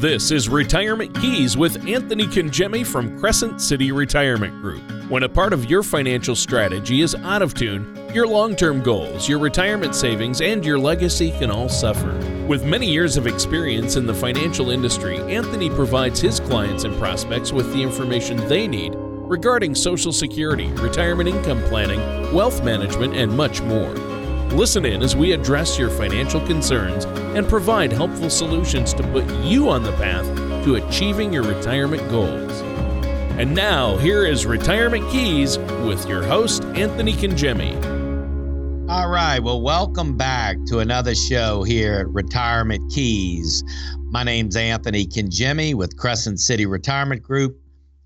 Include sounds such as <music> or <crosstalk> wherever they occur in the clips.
This is Retirement Keys with Anthony Congemi from Crescent City Retirement Group. When a part of your financial strategy is out of tune, your long term goals, your retirement savings, and your legacy can all suffer. With many years of experience in the financial industry, Anthony provides his clients and prospects with the information they need regarding Social Security, retirement income planning, wealth management, and much more. Listen in as we address your financial concerns and provide helpful solutions to put you on the path to achieving your retirement goals. And now, here is Retirement Keys with your host, Anthony Congemi. All right. Well, welcome back to another show here at Retirement Keys. My name's Anthony Congemi with Crescent City Retirement Group.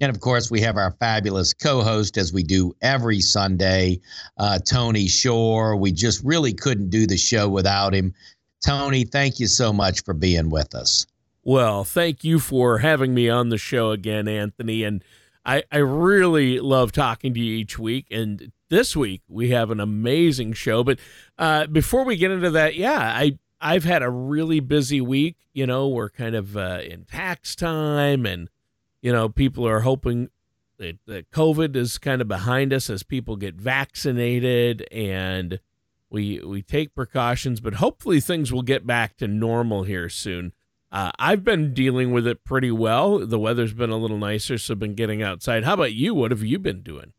And of course, we have our fabulous co host, as we do every Sunday, uh, Tony Shore. We just really couldn't do the show without him. Tony, thank you so much for being with us. Well, thank you for having me on the show again, Anthony. And I, I really love talking to you each week. And this week we have an amazing show. But uh, before we get into that, yeah, I I've had a really busy week. You know, we're kind of uh, in tax time and you know, people are hoping that, that COVID is kind of behind us as people get vaccinated and we we take precautions, but hopefully things will get back to normal here soon. Uh, I've been dealing with it pretty well. The weather's been a little nicer, so I've been getting outside. How about you? What have you been doing?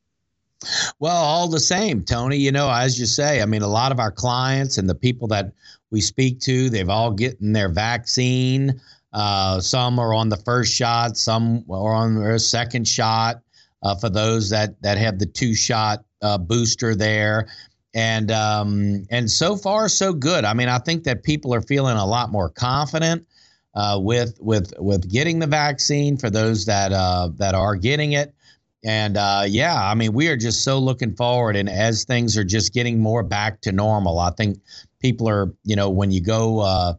Well, all the same, Tony. You know, as you say, I mean, a lot of our clients and the people that we speak to, they've all gotten their vaccine. Uh, some are on the first shot, some are on their second shot. Uh, for those that that have the two shot uh, booster there, and um, and so far so good. I mean, I think that people are feeling a lot more confident uh, with with with getting the vaccine for those that uh, that are getting it. And uh, yeah, I mean, we are just so looking forward. And as things are just getting more back to normal, I think people are, you know, when you go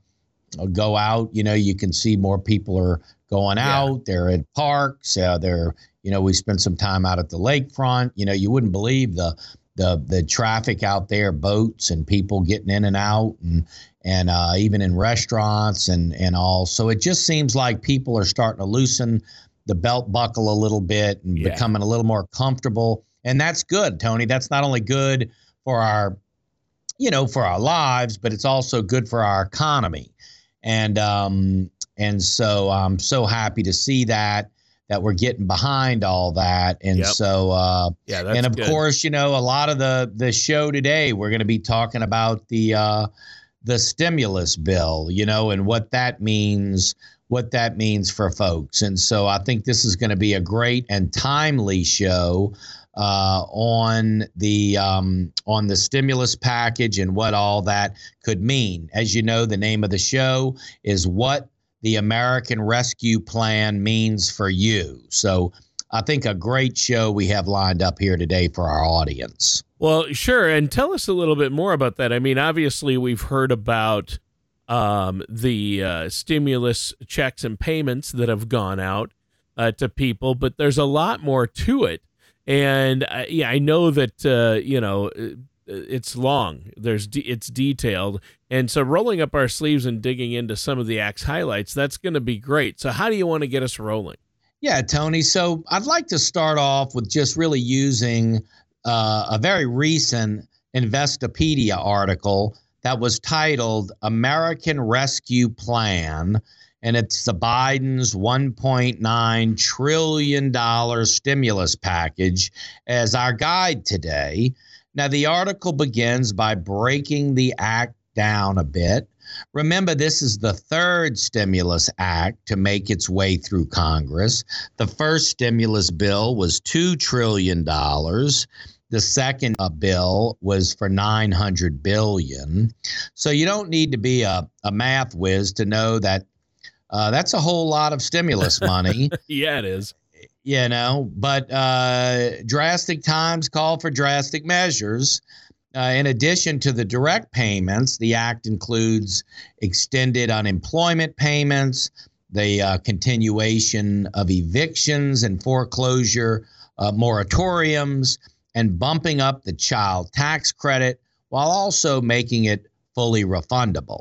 go out. You know, you can see more people are going yeah. out. They're at parks. Uh, they're, you know, we spent some time out at the lakefront. You know, you wouldn't believe the the the traffic out there, boats and people getting in and out, and and uh, even in restaurants and and all. So it just seems like people are starting to loosen the belt buckle a little bit and yeah. becoming a little more comfortable. And that's good, Tony. That's not only good for our, you know, for our lives, but it's also good for our economy and um, and so I'm so happy to see that that we're getting behind all that and yep. so uh, yeah and of good. course you know a lot of the the show today we're going to be talking about the uh, the stimulus bill you know and what that means what that means for folks and so i think this is going to be a great and timely show uh, on the um, on the stimulus package and what all that could mean. As you know, the name of the show is "What the American Rescue Plan Means for You." So, I think a great show we have lined up here today for our audience. Well, sure, and tell us a little bit more about that. I mean, obviously, we've heard about um, the uh, stimulus checks and payments that have gone out uh, to people, but there's a lot more to it. And uh, yeah, I know that uh, you know uh, it's long. There's de- it's detailed, and so rolling up our sleeves and digging into some of the act's highlights that's going to be great. So how do you want to get us rolling? Yeah, Tony. So I'd like to start off with just really using uh, a very recent Investopedia article that was titled "American Rescue Plan." And it's the Biden's $1.9 trillion stimulus package as our guide today. Now, the article begins by breaking the act down a bit. Remember, this is the third stimulus act to make its way through Congress. The first stimulus bill was $2 trillion. The second uh, bill was for 900 billion. So you don't need to be a, a math whiz to know that uh, that's a whole lot of stimulus money. <laughs> yeah, it is. You know, but uh, drastic times call for drastic measures. Uh, in addition to the direct payments, the act includes extended unemployment payments, the uh, continuation of evictions and foreclosure uh, moratoriums, and bumping up the child tax credit while also making it fully refundable.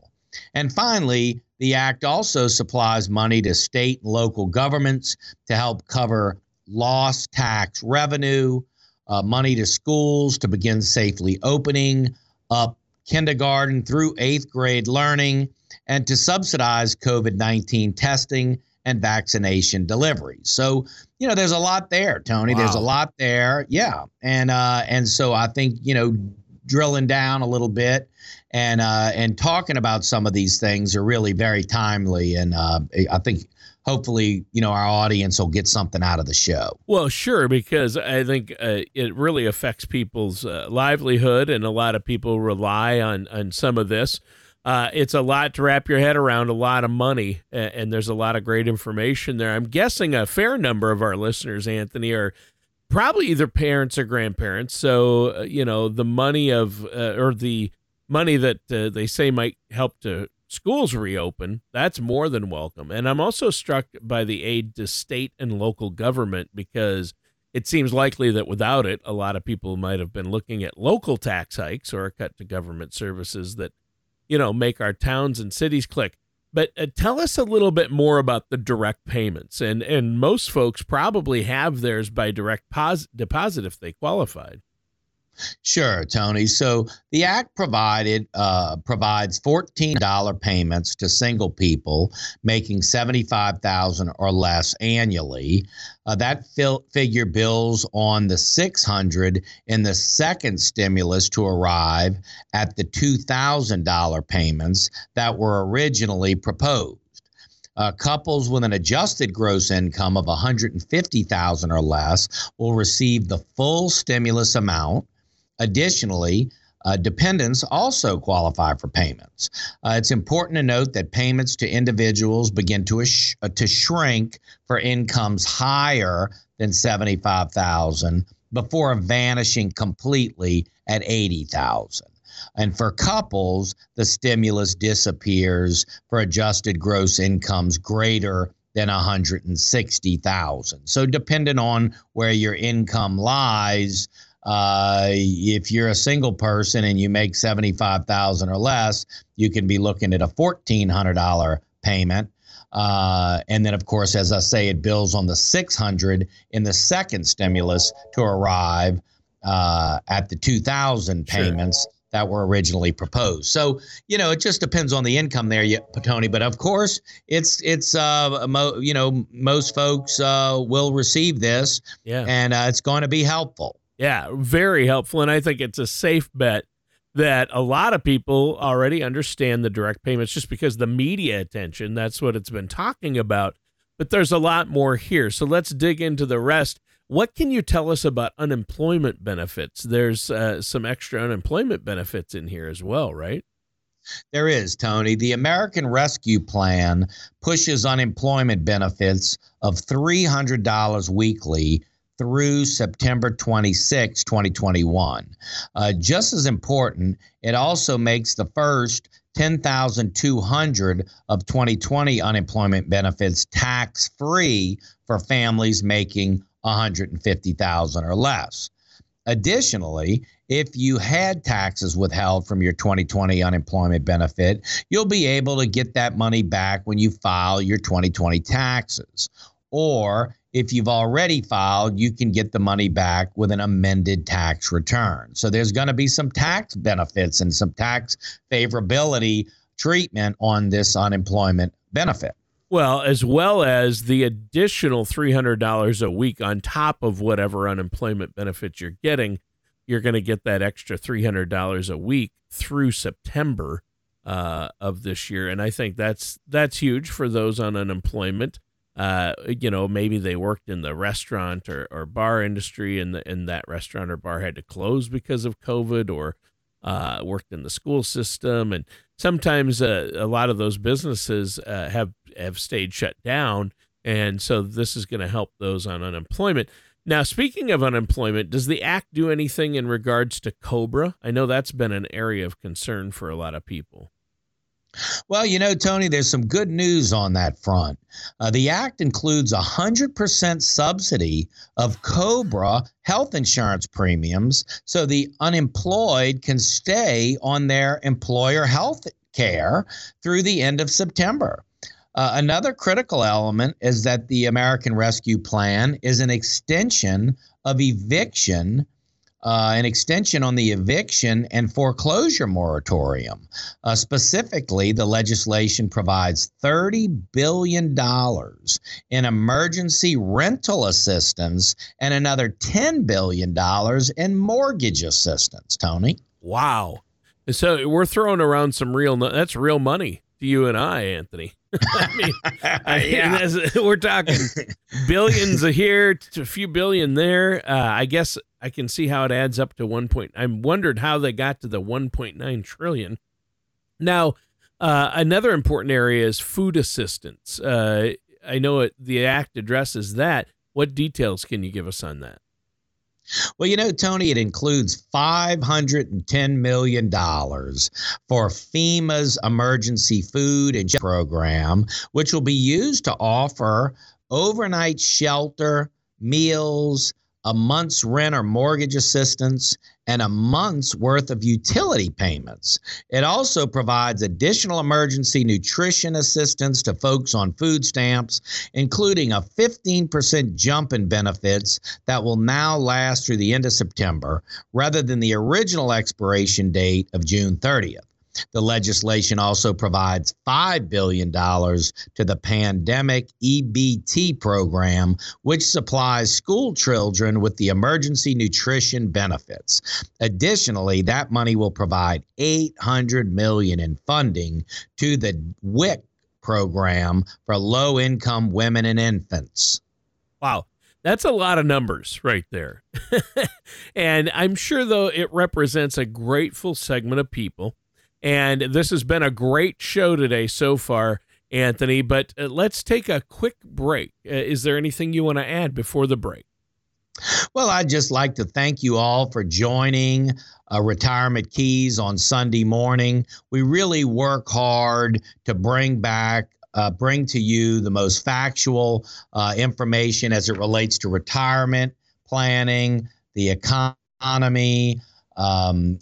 And finally, the act also supplies money to state and local governments to help cover lost tax revenue, uh, money to schools to begin safely opening up kindergarten through eighth grade learning, and to subsidize COVID 19 testing and vaccination deliveries. So, you know, there's a lot there, Tony. Wow. There's a lot there. Yeah. And uh and so I think, you know, drilling down a little bit and uh and talking about some of these things are really very timely and uh I think hopefully, you know, our audience will get something out of the show. Well, sure, because I think uh, it really affects people's uh, livelihood, and a lot of people rely on on some of this. Uh, it's a lot to wrap your head around, a lot of money, and, and there's a lot of great information there. I'm guessing a fair number of our listeners, Anthony, are probably either parents or grandparents. So, uh, you know, the money of, or the money that uh, they say might help to schools reopen, that's more than welcome. And I'm also struck by the aid to state and local government because it seems likely that without it, a lot of people might have been looking at local tax hikes or a cut to government services that you know, make our towns and cities click. But uh, tell us a little bit more about the direct payments. And and most folks probably have theirs by direct pos- deposit if they qualified. Sure, Tony. So the act provided uh, provides fourteen dollar payments to single people making seventy five thousand or less annually. Uh, that fil- figure bills on the six hundred in the second stimulus to arrive at the two thousand dollar payments that were originally proposed. Uh, couples with an adjusted gross income of 150,000 or less will receive the full stimulus amount Additionally, uh, dependents also qualify for payments. Uh, it's important to note that payments to individuals begin to, sh- uh, to shrink for incomes higher than 75,000 before vanishing completely at 80,000. And for couples, the stimulus disappears for adjusted gross incomes greater than 160,000. So depending on where your income lies, uh, if you're a single person and you make seventy-five thousand or less, you can be looking at a fourteen hundred dollar payment. Uh, and then, of course, as I say, it bills on the 600 in the second stimulus to arrive uh, at the 2,000 payments sure. that were originally proposed. So, you know, it just depends on the income there, Tony. But of course, it's it's uh, mo- you know most folks uh, will receive this, yeah. and uh, it's going to be helpful. Yeah, very helpful. And I think it's a safe bet that a lot of people already understand the direct payments just because the media attention, that's what it's been talking about. But there's a lot more here. So let's dig into the rest. What can you tell us about unemployment benefits? There's uh, some extra unemployment benefits in here as well, right? There is, Tony. The American Rescue Plan pushes unemployment benefits of $300 weekly through September 26, 2021. Uh, just as important, it also makes the first 10,200 of 2020 unemployment benefits tax free for families making 150,000 or less. Additionally, if you had taxes withheld from your 2020 unemployment benefit, you'll be able to get that money back when you file your 2020 taxes. Or if you've already filed, you can get the money back with an amended tax return. So there's going to be some tax benefits and some tax favorability treatment on this unemployment benefit. Well, as well as the additional $300 a week on top of whatever unemployment benefits you're getting, you're going to get that extra $300 a week through September uh, of this year, and I think that's that's huge for those on unemployment uh, you know, maybe they worked in the restaurant or, or bar industry and, the, and that restaurant or bar had to close because of COVID or uh, worked in the school system. And sometimes uh, a lot of those businesses uh, have, have stayed shut down. And so this is going to help those on unemployment. Now, speaking of unemployment, does the act do anything in regards to COBRA? I know that's been an area of concern for a lot of people. Well, you know, Tony, there's some good news on that front. Uh, the act includes a 100% subsidy of COBRA health insurance premiums so the unemployed can stay on their employer health care through the end of September. Uh, another critical element is that the American Rescue Plan is an extension of eviction uh, an extension on the eviction and foreclosure moratorium. Uh, specifically, the legislation provides $30 billion in emergency rental assistance and another $10 billion in mortgage assistance, Tony. Wow. So we're throwing around some real, that's real money to you and I, Anthony. <laughs> I mean, <laughs> yeah. we're talking billions a here, to a few billion there. Uh, I guess I can see how it adds up to one point. I wondered how they got to the 1.9 trillion. Now, uh, another important area is food assistance. Uh, I know it, the act addresses that. What details can you give us on that? Well, you know, Tony, it includes $510 million for FEMA's emergency food and program, which will be used to offer overnight shelter, meals, a month's rent or mortgage assistance, and a month's worth of utility payments. It also provides additional emergency nutrition assistance to folks on food stamps, including a 15% jump in benefits that will now last through the end of September rather than the original expiration date of June 30th. The legislation also provides $5 billion to the pandemic EBT program, which supplies school children with the emergency nutrition benefits. Additionally, that money will provide 800 million in funding to the WIC program for low income women and infants. Wow. That's a lot of numbers right there. <laughs> and I'm sure, though, it represents a grateful segment of people and this has been a great show today so far, Anthony. But uh, let's take a quick break. Uh, is there anything you want to add before the break? Well, I'd just like to thank you all for joining uh, Retirement Keys on Sunday morning. We really work hard to bring back uh, bring to you the most factual uh, information as it relates to retirement planning, the economy, um,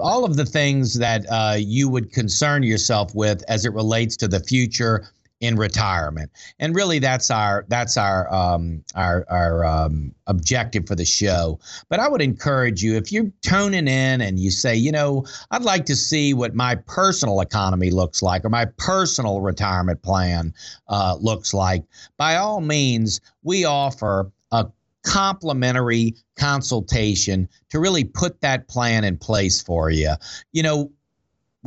all of the things that uh, you would concern yourself with as it relates to the future in retirement. And really, that's our that's our um, our our um, objective for the show. But I would encourage you if you're tuning in and you say, you know, I'd like to see what my personal economy looks like or my personal retirement plan uh, looks like. By all means, we offer complimentary consultation to really put that plan in place for you. You know,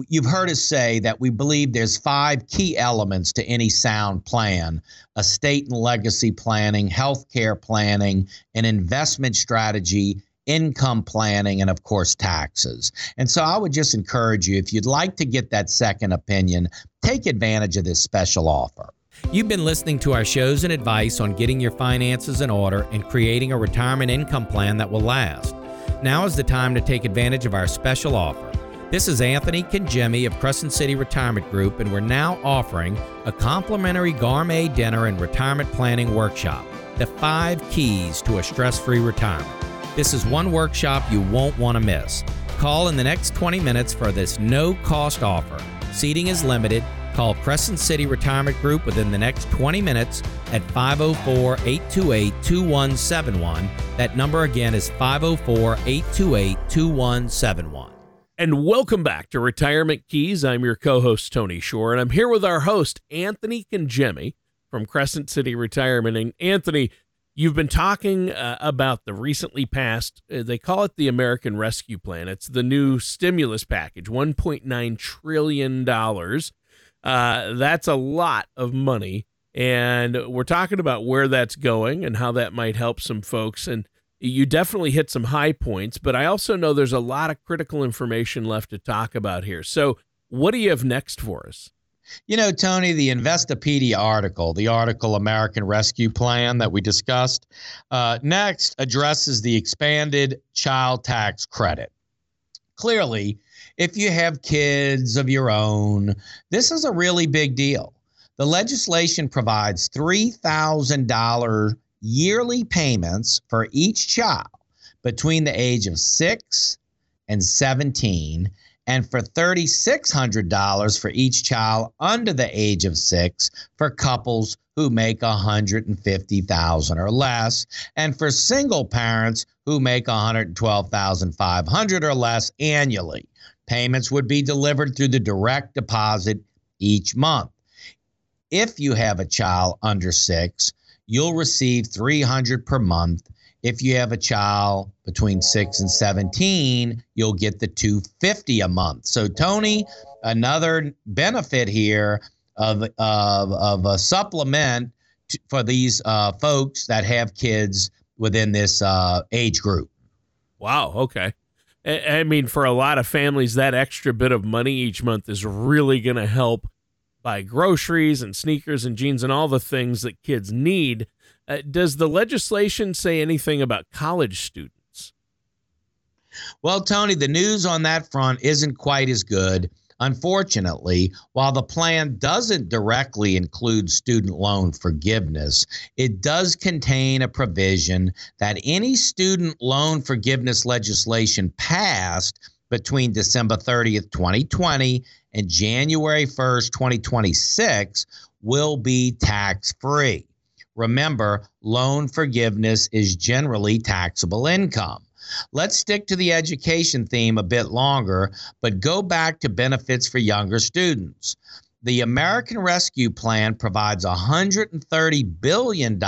you've heard us say that we believe there's five key elements to any sound plan estate and legacy planning, healthcare planning, an investment strategy, income planning, and of course, taxes. And so I would just encourage you if you'd like to get that second opinion, take advantage of this special offer. You've been listening to our shows and advice on getting your finances in order and creating a retirement income plan that will last. Now is the time to take advantage of our special offer. This is Anthony Congemi of Crescent City Retirement Group, and we're now offering a complimentary gourmet dinner and retirement planning workshop The Five Keys to a Stress Free Retirement. This is one workshop you won't want to miss. Call in the next 20 minutes for this no cost offer. Seating is limited Call Crescent City Retirement Group within the next 20 minutes at 504 828 2171. That number again is 504 828 2171. And welcome back to Retirement Keys. I'm your co host, Tony Shore, and I'm here with our host, Anthony Congemi from Crescent City Retirement. And Anthony, you've been talking uh, about the recently passed, uh, they call it the American Rescue Plan. It's the new stimulus package, $1.9 trillion uh, that's a lot of money. And we're talking about where that's going and how that might help some folks. And you definitely hit some high points, but I also know there's a lot of critical information left to talk about here. So, what do you have next for us? You know, Tony, the Investopedia article, the article American Rescue Plan that we discussed, uh, next addresses the expanded child tax credit. Clearly, if you have kids of your own, this is a really big deal. The legislation provides $3,000 yearly payments for each child between the age of 6 and 17 and for $3,600 for each child under the age of six for couples who make 150,000 or less, and for single parents who make 112,500 or less annually. Payments would be delivered through the direct deposit each month. If you have a child under 6, you'll receive 300 per month. If you have a child between 6 and 17, you'll get the 250 a month. So Tony, another benefit here of of, of a supplement for these uh, folks that have kids within this uh, age group. Wow. Okay. I mean, for a lot of families, that extra bit of money each month is really going to help buy groceries and sneakers and jeans and all the things that kids need. Uh, does the legislation say anything about college students? Well, Tony, the news on that front isn't quite as good. Unfortunately, while the plan doesn't directly include student loan forgiveness, it does contain a provision that any student loan forgiveness legislation passed between December 30th, 2020 and January 1st, 2026 will be tax free. Remember, loan forgiveness is generally taxable income. Let's stick to the education theme a bit longer, but go back to benefits for younger students. The American Rescue Plan provides $130 billion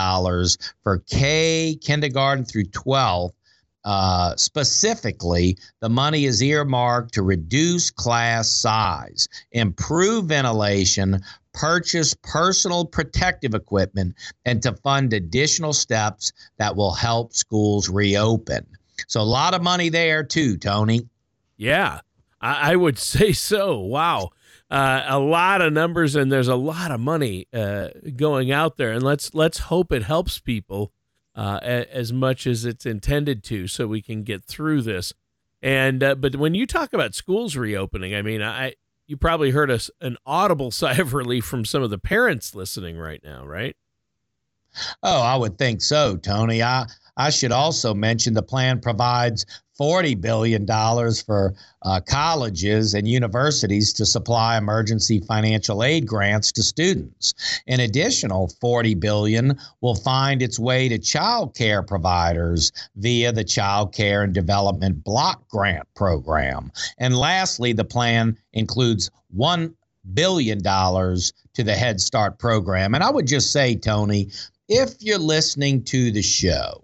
for K, kindergarten through 12. Uh, specifically, the money is earmarked to reduce class size, improve ventilation, purchase personal protective equipment, and to fund additional steps that will help schools reopen. So a lot of money there too, Tony. Yeah, I, I would <laughs> say so. Wow. Uh, a lot of numbers and there's a lot of money uh, going out there and let's let's hope it helps people uh, a, as much as it's intended to so we can get through this and uh, but when you talk about schools reopening i mean i you probably heard us an audible <laughs> sigh of relief from some of the parents listening right now right oh i would think so tony i I should also mention the plan provides $40 billion for uh, colleges and universities to supply emergency financial aid grants to students. An additional 40 billion will find its way to child care providers via the Child Care and Development Block Grant Program. And lastly, the plan includes $1 billion to the Head Start program. And I would just say, Tony, if you're listening to the show,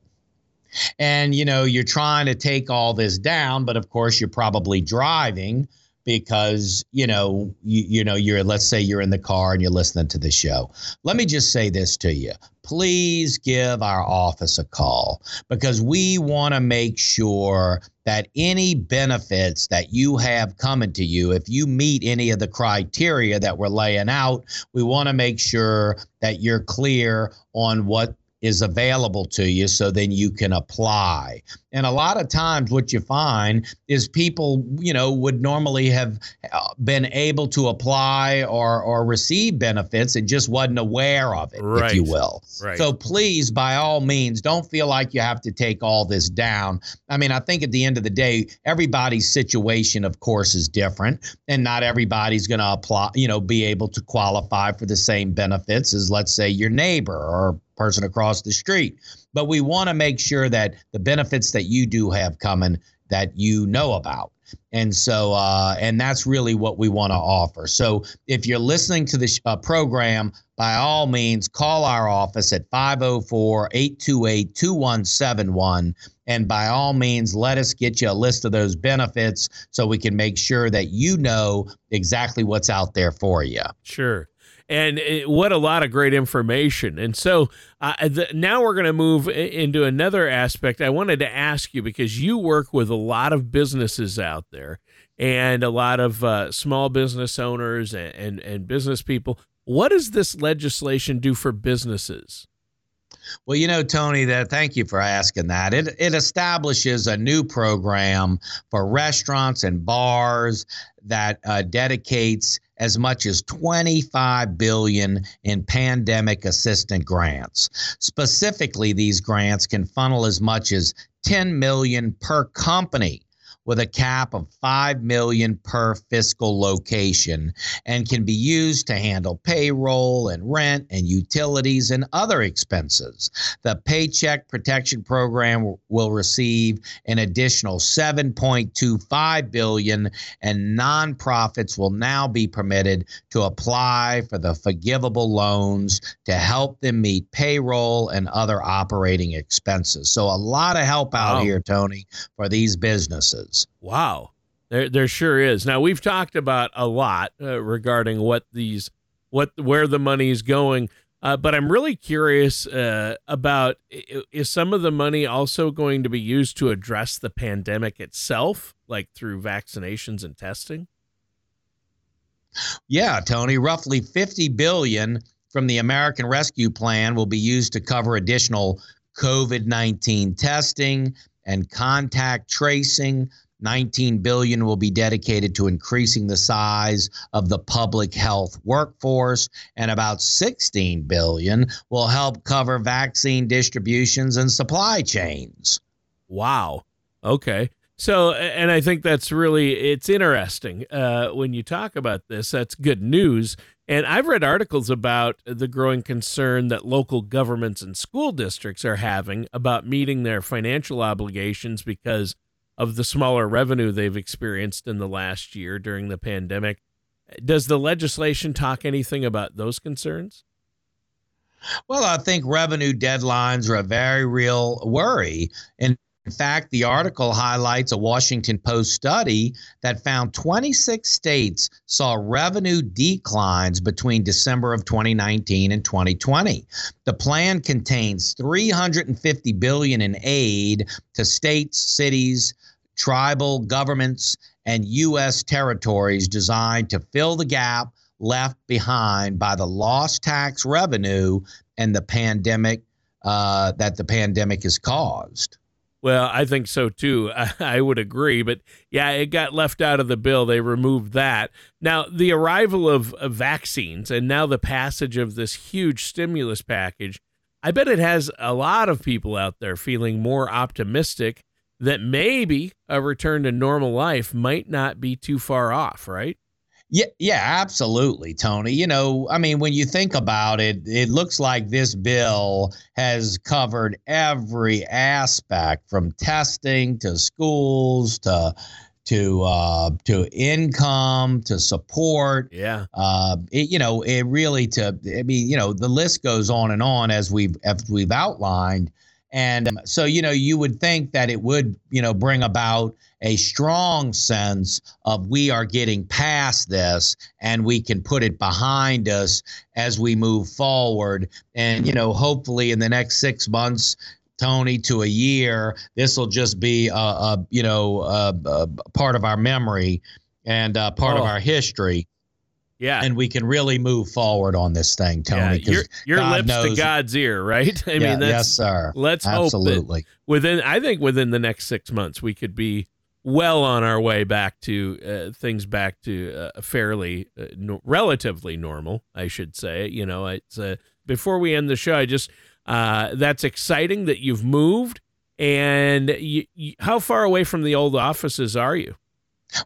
and you know you're trying to take all this down but of course you're probably driving because you know you, you know you're let's say you're in the car and you're listening to the show. Let me just say this to you. Please give our office a call because we want to make sure that any benefits that you have coming to you if you meet any of the criteria that we're laying out we want to make sure that you're clear on what is available to you so then you can apply. And a lot of times what you find is people, you know, would normally have uh, been able to apply or or receive benefits and just wasn't aware of it, right. if you will. Right. So please by all means don't feel like you have to take all this down. I mean, I think at the end of the day, everybody's situation of course is different and not everybody's going to apply, you know, be able to qualify for the same benefits as let's say your neighbor or person across the street. But we want to make sure that the benefits that you do have coming that you know about. And so, uh, and that's really what we want to offer. So, if you're listening to this uh, program, by all means, call our office at 504 828 2171. And by all means, let us get you a list of those benefits so we can make sure that you know exactly what's out there for you. Sure and it, what a lot of great information. And so uh, the, now we're going to move into another aspect. I wanted to ask you because you work with a lot of businesses out there and a lot of uh, small business owners and, and, and business people. What does this legislation do for businesses? Well, you know, Tony, that thank you for asking that. It it establishes a new program for restaurants and bars that uh, dedicates as much as 25 billion in pandemic assistance grants. Specifically, these grants can funnel as much as 10 million per company with a cap of 5 million per fiscal location and can be used to handle payroll and rent and utilities and other expenses. The Paycheck Protection Program will receive an additional 7.25 billion and nonprofits will now be permitted to apply for the forgivable loans to help them meet payroll and other operating expenses. So a lot of help out wow. here, Tony, for these businesses. Wow. There, there sure is. Now we've talked about a lot uh, regarding what these, what where the money is going. Uh, but I'm really curious uh, about is some of the money also going to be used to address the pandemic itself, like through vaccinations and testing? Yeah, Tony, roughly 50 billion from the American Rescue Plan will be used to cover additional COVID-19 testing and contact tracing, 19 billion will be dedicated to increasing the size of the public health workforce and about 16 billion will help cover vaccine distributions and supply chains. Wow. Okay. So, and I think that's really it's interesting uh, when you talk about this. That's good news. And I've read articles about the growing concern that local governments and school districts are having about meeting their financial obligations because of the smaller revenue they've experienced in the last year during the pandemic. Does the legislation talk anything about those concerns? Well, I think revenue deadlines are a very real worry. In fact, the article highlights a Washington Post study that found 26 states saw revenue declines between December of 2019 and 2020. The plan contains 350 billion in aid to states, cities, tribal governments, and U.S. territories designed to fill the gap left behind by the lost tax revenue and the pandemic uh, that the pandemic has caused. Well, I think so too. <laughs> I, would agree. But yeah, it got left out of the bill. They removed that. Now, the arrival of vaccines and now the passage of this huge stimulus package, I bet it has a lot of people out there feeling more optimistic that maybe a return to normal life might not be too far off, right? Yeah, yeah, absolutely, Tony. You know, I mean, when you think about it, it looks like this bill has covered every aspect from testing to schools to to uh, to income to support. Yeah. Uh, it, you know, it really to I mean, you know, the list goes on and on as we've as we've outlined. And um, so, you know, you would think that it would, you know, bring about a strong sense of we are getting past this and we can put it behind us as we move forward. And, you know, hopefully in the next six months, Tony, to a year, this will just be a, a you know, a, a, part of our memory and uh, part oh. of our history. Yeah. And we can really move forward on this thing, Tony. Yeah, your your God lips knows. to God's ear, right? <laughs> I yeah, mean, that's, yes, sir. Let's Absolutely. within, I think within the next six months, we could be well on our way back to uh, things back to uh, fairly, uh, no, relatively normal, I should say. You know, it's uh, before we end the show, I just, uh, that's exciting that you've moved. And you, you, how far away from the old offices are you?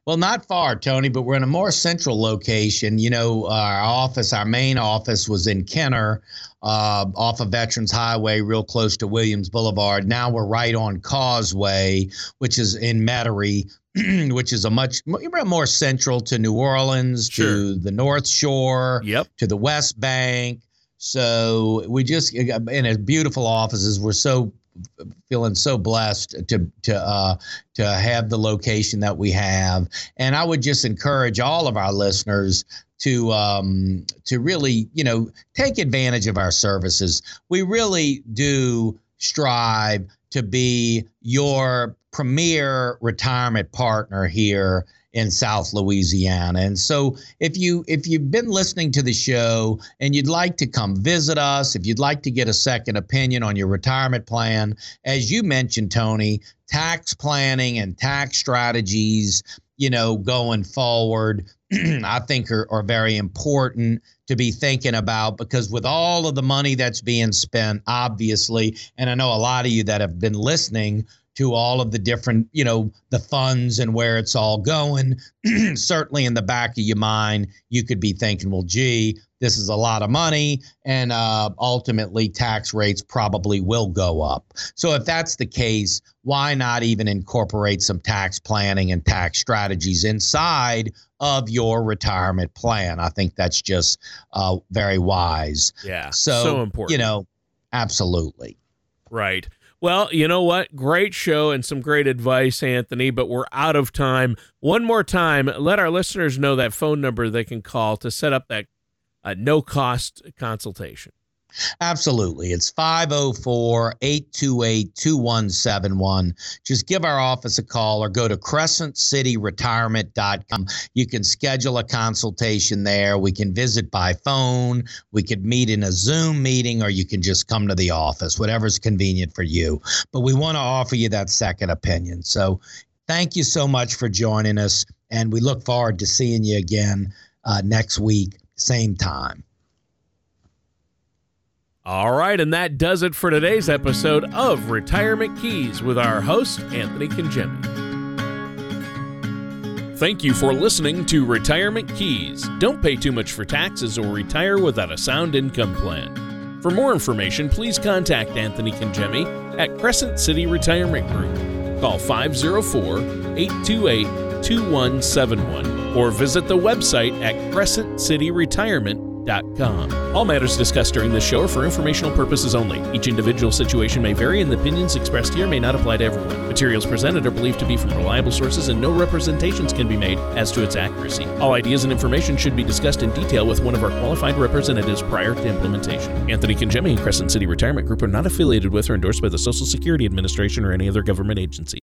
Well, not far, Tony, but we're in a more central location. You know, our office, our main office was in Kenner, uh, off of Veterans Highway, real close to Williams Boulevard. Now we're right on Causeway, which is in Metairie, <clears throat> which is a much more central to New Orleans, sure. to the North Shore, yep. to the West Bank. So we just in a beautiful offices. We're so feeling so blessed to to uh, to have the location that we have, and I would just encourage all of our listeners to um, to really you know take advantage of our services. We really do strive to be your premier retirement partner here in South Louisiana. And so if you if you've been listening to the show and you'd like to come visit us, if you'd like to get a second opinion on your retirement plan, as you mentioned Tony, tax planning and tax strategies, you know, going forward, <clears throat> I think are, are very important to be thinking about because with all of the money that's being spent, obviously, and I know a lot of you that have been listening to all of the different, you know, the funds and where it's all going. <clears throat> Certainly in the back of your mind, you could be thinking, well, gee, this is a lot of money, and uh, ultimately tax rates probably will go up. So, if that's the case, why not even incorporate some tax planning and tax strategies inside of your retirement plan? I think that's just uh, very wise. Yeah. So, so important. You know, absolutely. Right. Well, you know what? Great show and some great advice, Anthony, but we're out of time. One more time, let our listeners know that phone number they can call to set up that uh, no cost consultation. Absolutely. It's 504 828 2171. Just give our office a call or go to crescentcityretirement.com. You can schedule a consultation there. We can visit by phone. We could meet in a Zoom meeting or you can just come to the office, whatever's convenient for you. But we want to offer you that second opinion. So thank you so much for joining us. And we look forward to seeing you again uh, next week same time. All right, and that does it for today's episode of Retirement Keys with our host, Anthony Congemi. Thank you for listening to Retirement Keys. Don't pay too much for taxes or retire without a sound income plan. For more information, please contact Anthony Congemi at Crescent City Retirement Group. Call 504 828 2171 or visit the website at crescentcityretirement.com. All matters discussed during this show are for informational purposes only. Each individual situation may vary, and the opinions expressed here may not apply to everyone. Materials presented are believed to be from reliable sources, and no representations can be made as to its accuracy. All ideas and information should be discussed in detail with one of our qualified representatives prior to implementation. Anthony Congemi and Crescent City Retirement Group are not affiliated with or endorsed by the Social Security Administration or any other government agency.